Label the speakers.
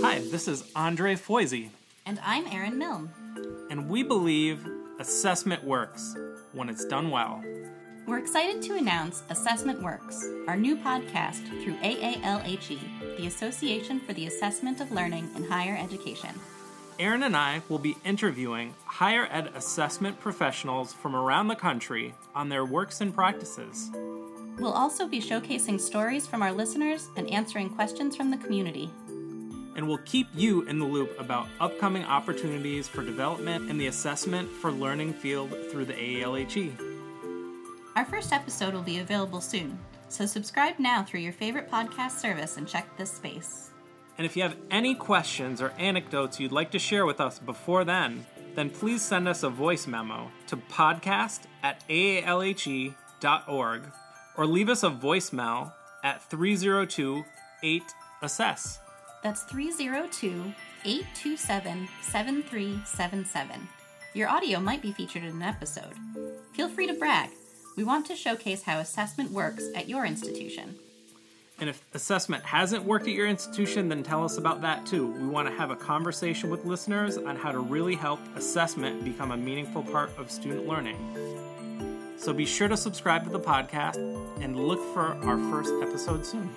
Speaker 1: Hi, this is Andre Foisey,
Speaker 2: And I'm Erin Milne.
Speaker 1: and we believe assessment works when it's done well.
Speaker 2: We're excited to announce Assessment Works, our new podcast through AALHE, the Association for the Assessment of Learning in Higher Education.
Speaker 1: Erin and I will be interviewing higher ed assessment professionals from around the country on their works and practices.
Speaker 2: We'll also be showcasing stories from our listeners and answering questions from the community.
Speaker 1: and we'll keep you in the loop about upcoming opportunities for development in the assessment for learning field through the AALHE.
Speaker 2: Our first episode will be available soon, so subscribe now through your favorite podcast service and check this space.
Speaker 1: And if you have any questions or anecdotes you'd like to share with us before then, then please send us a voice memo to podcast at aalhe.org or leave us a voicemail at 302 8 assess.
Speaker 2: That's 302 827 7377. Your audio might be featured in an episode. Feel free to brag. We want to showcase how assessment works at your institution.
Speaker 1: And if assessment hasn't worked at your institution, then tell us about that too. We want to have a conversation with listeners on how to really help assessment become a meaningful part of student learning. So be sure to subscribe to the podcast and look for our first episode soon.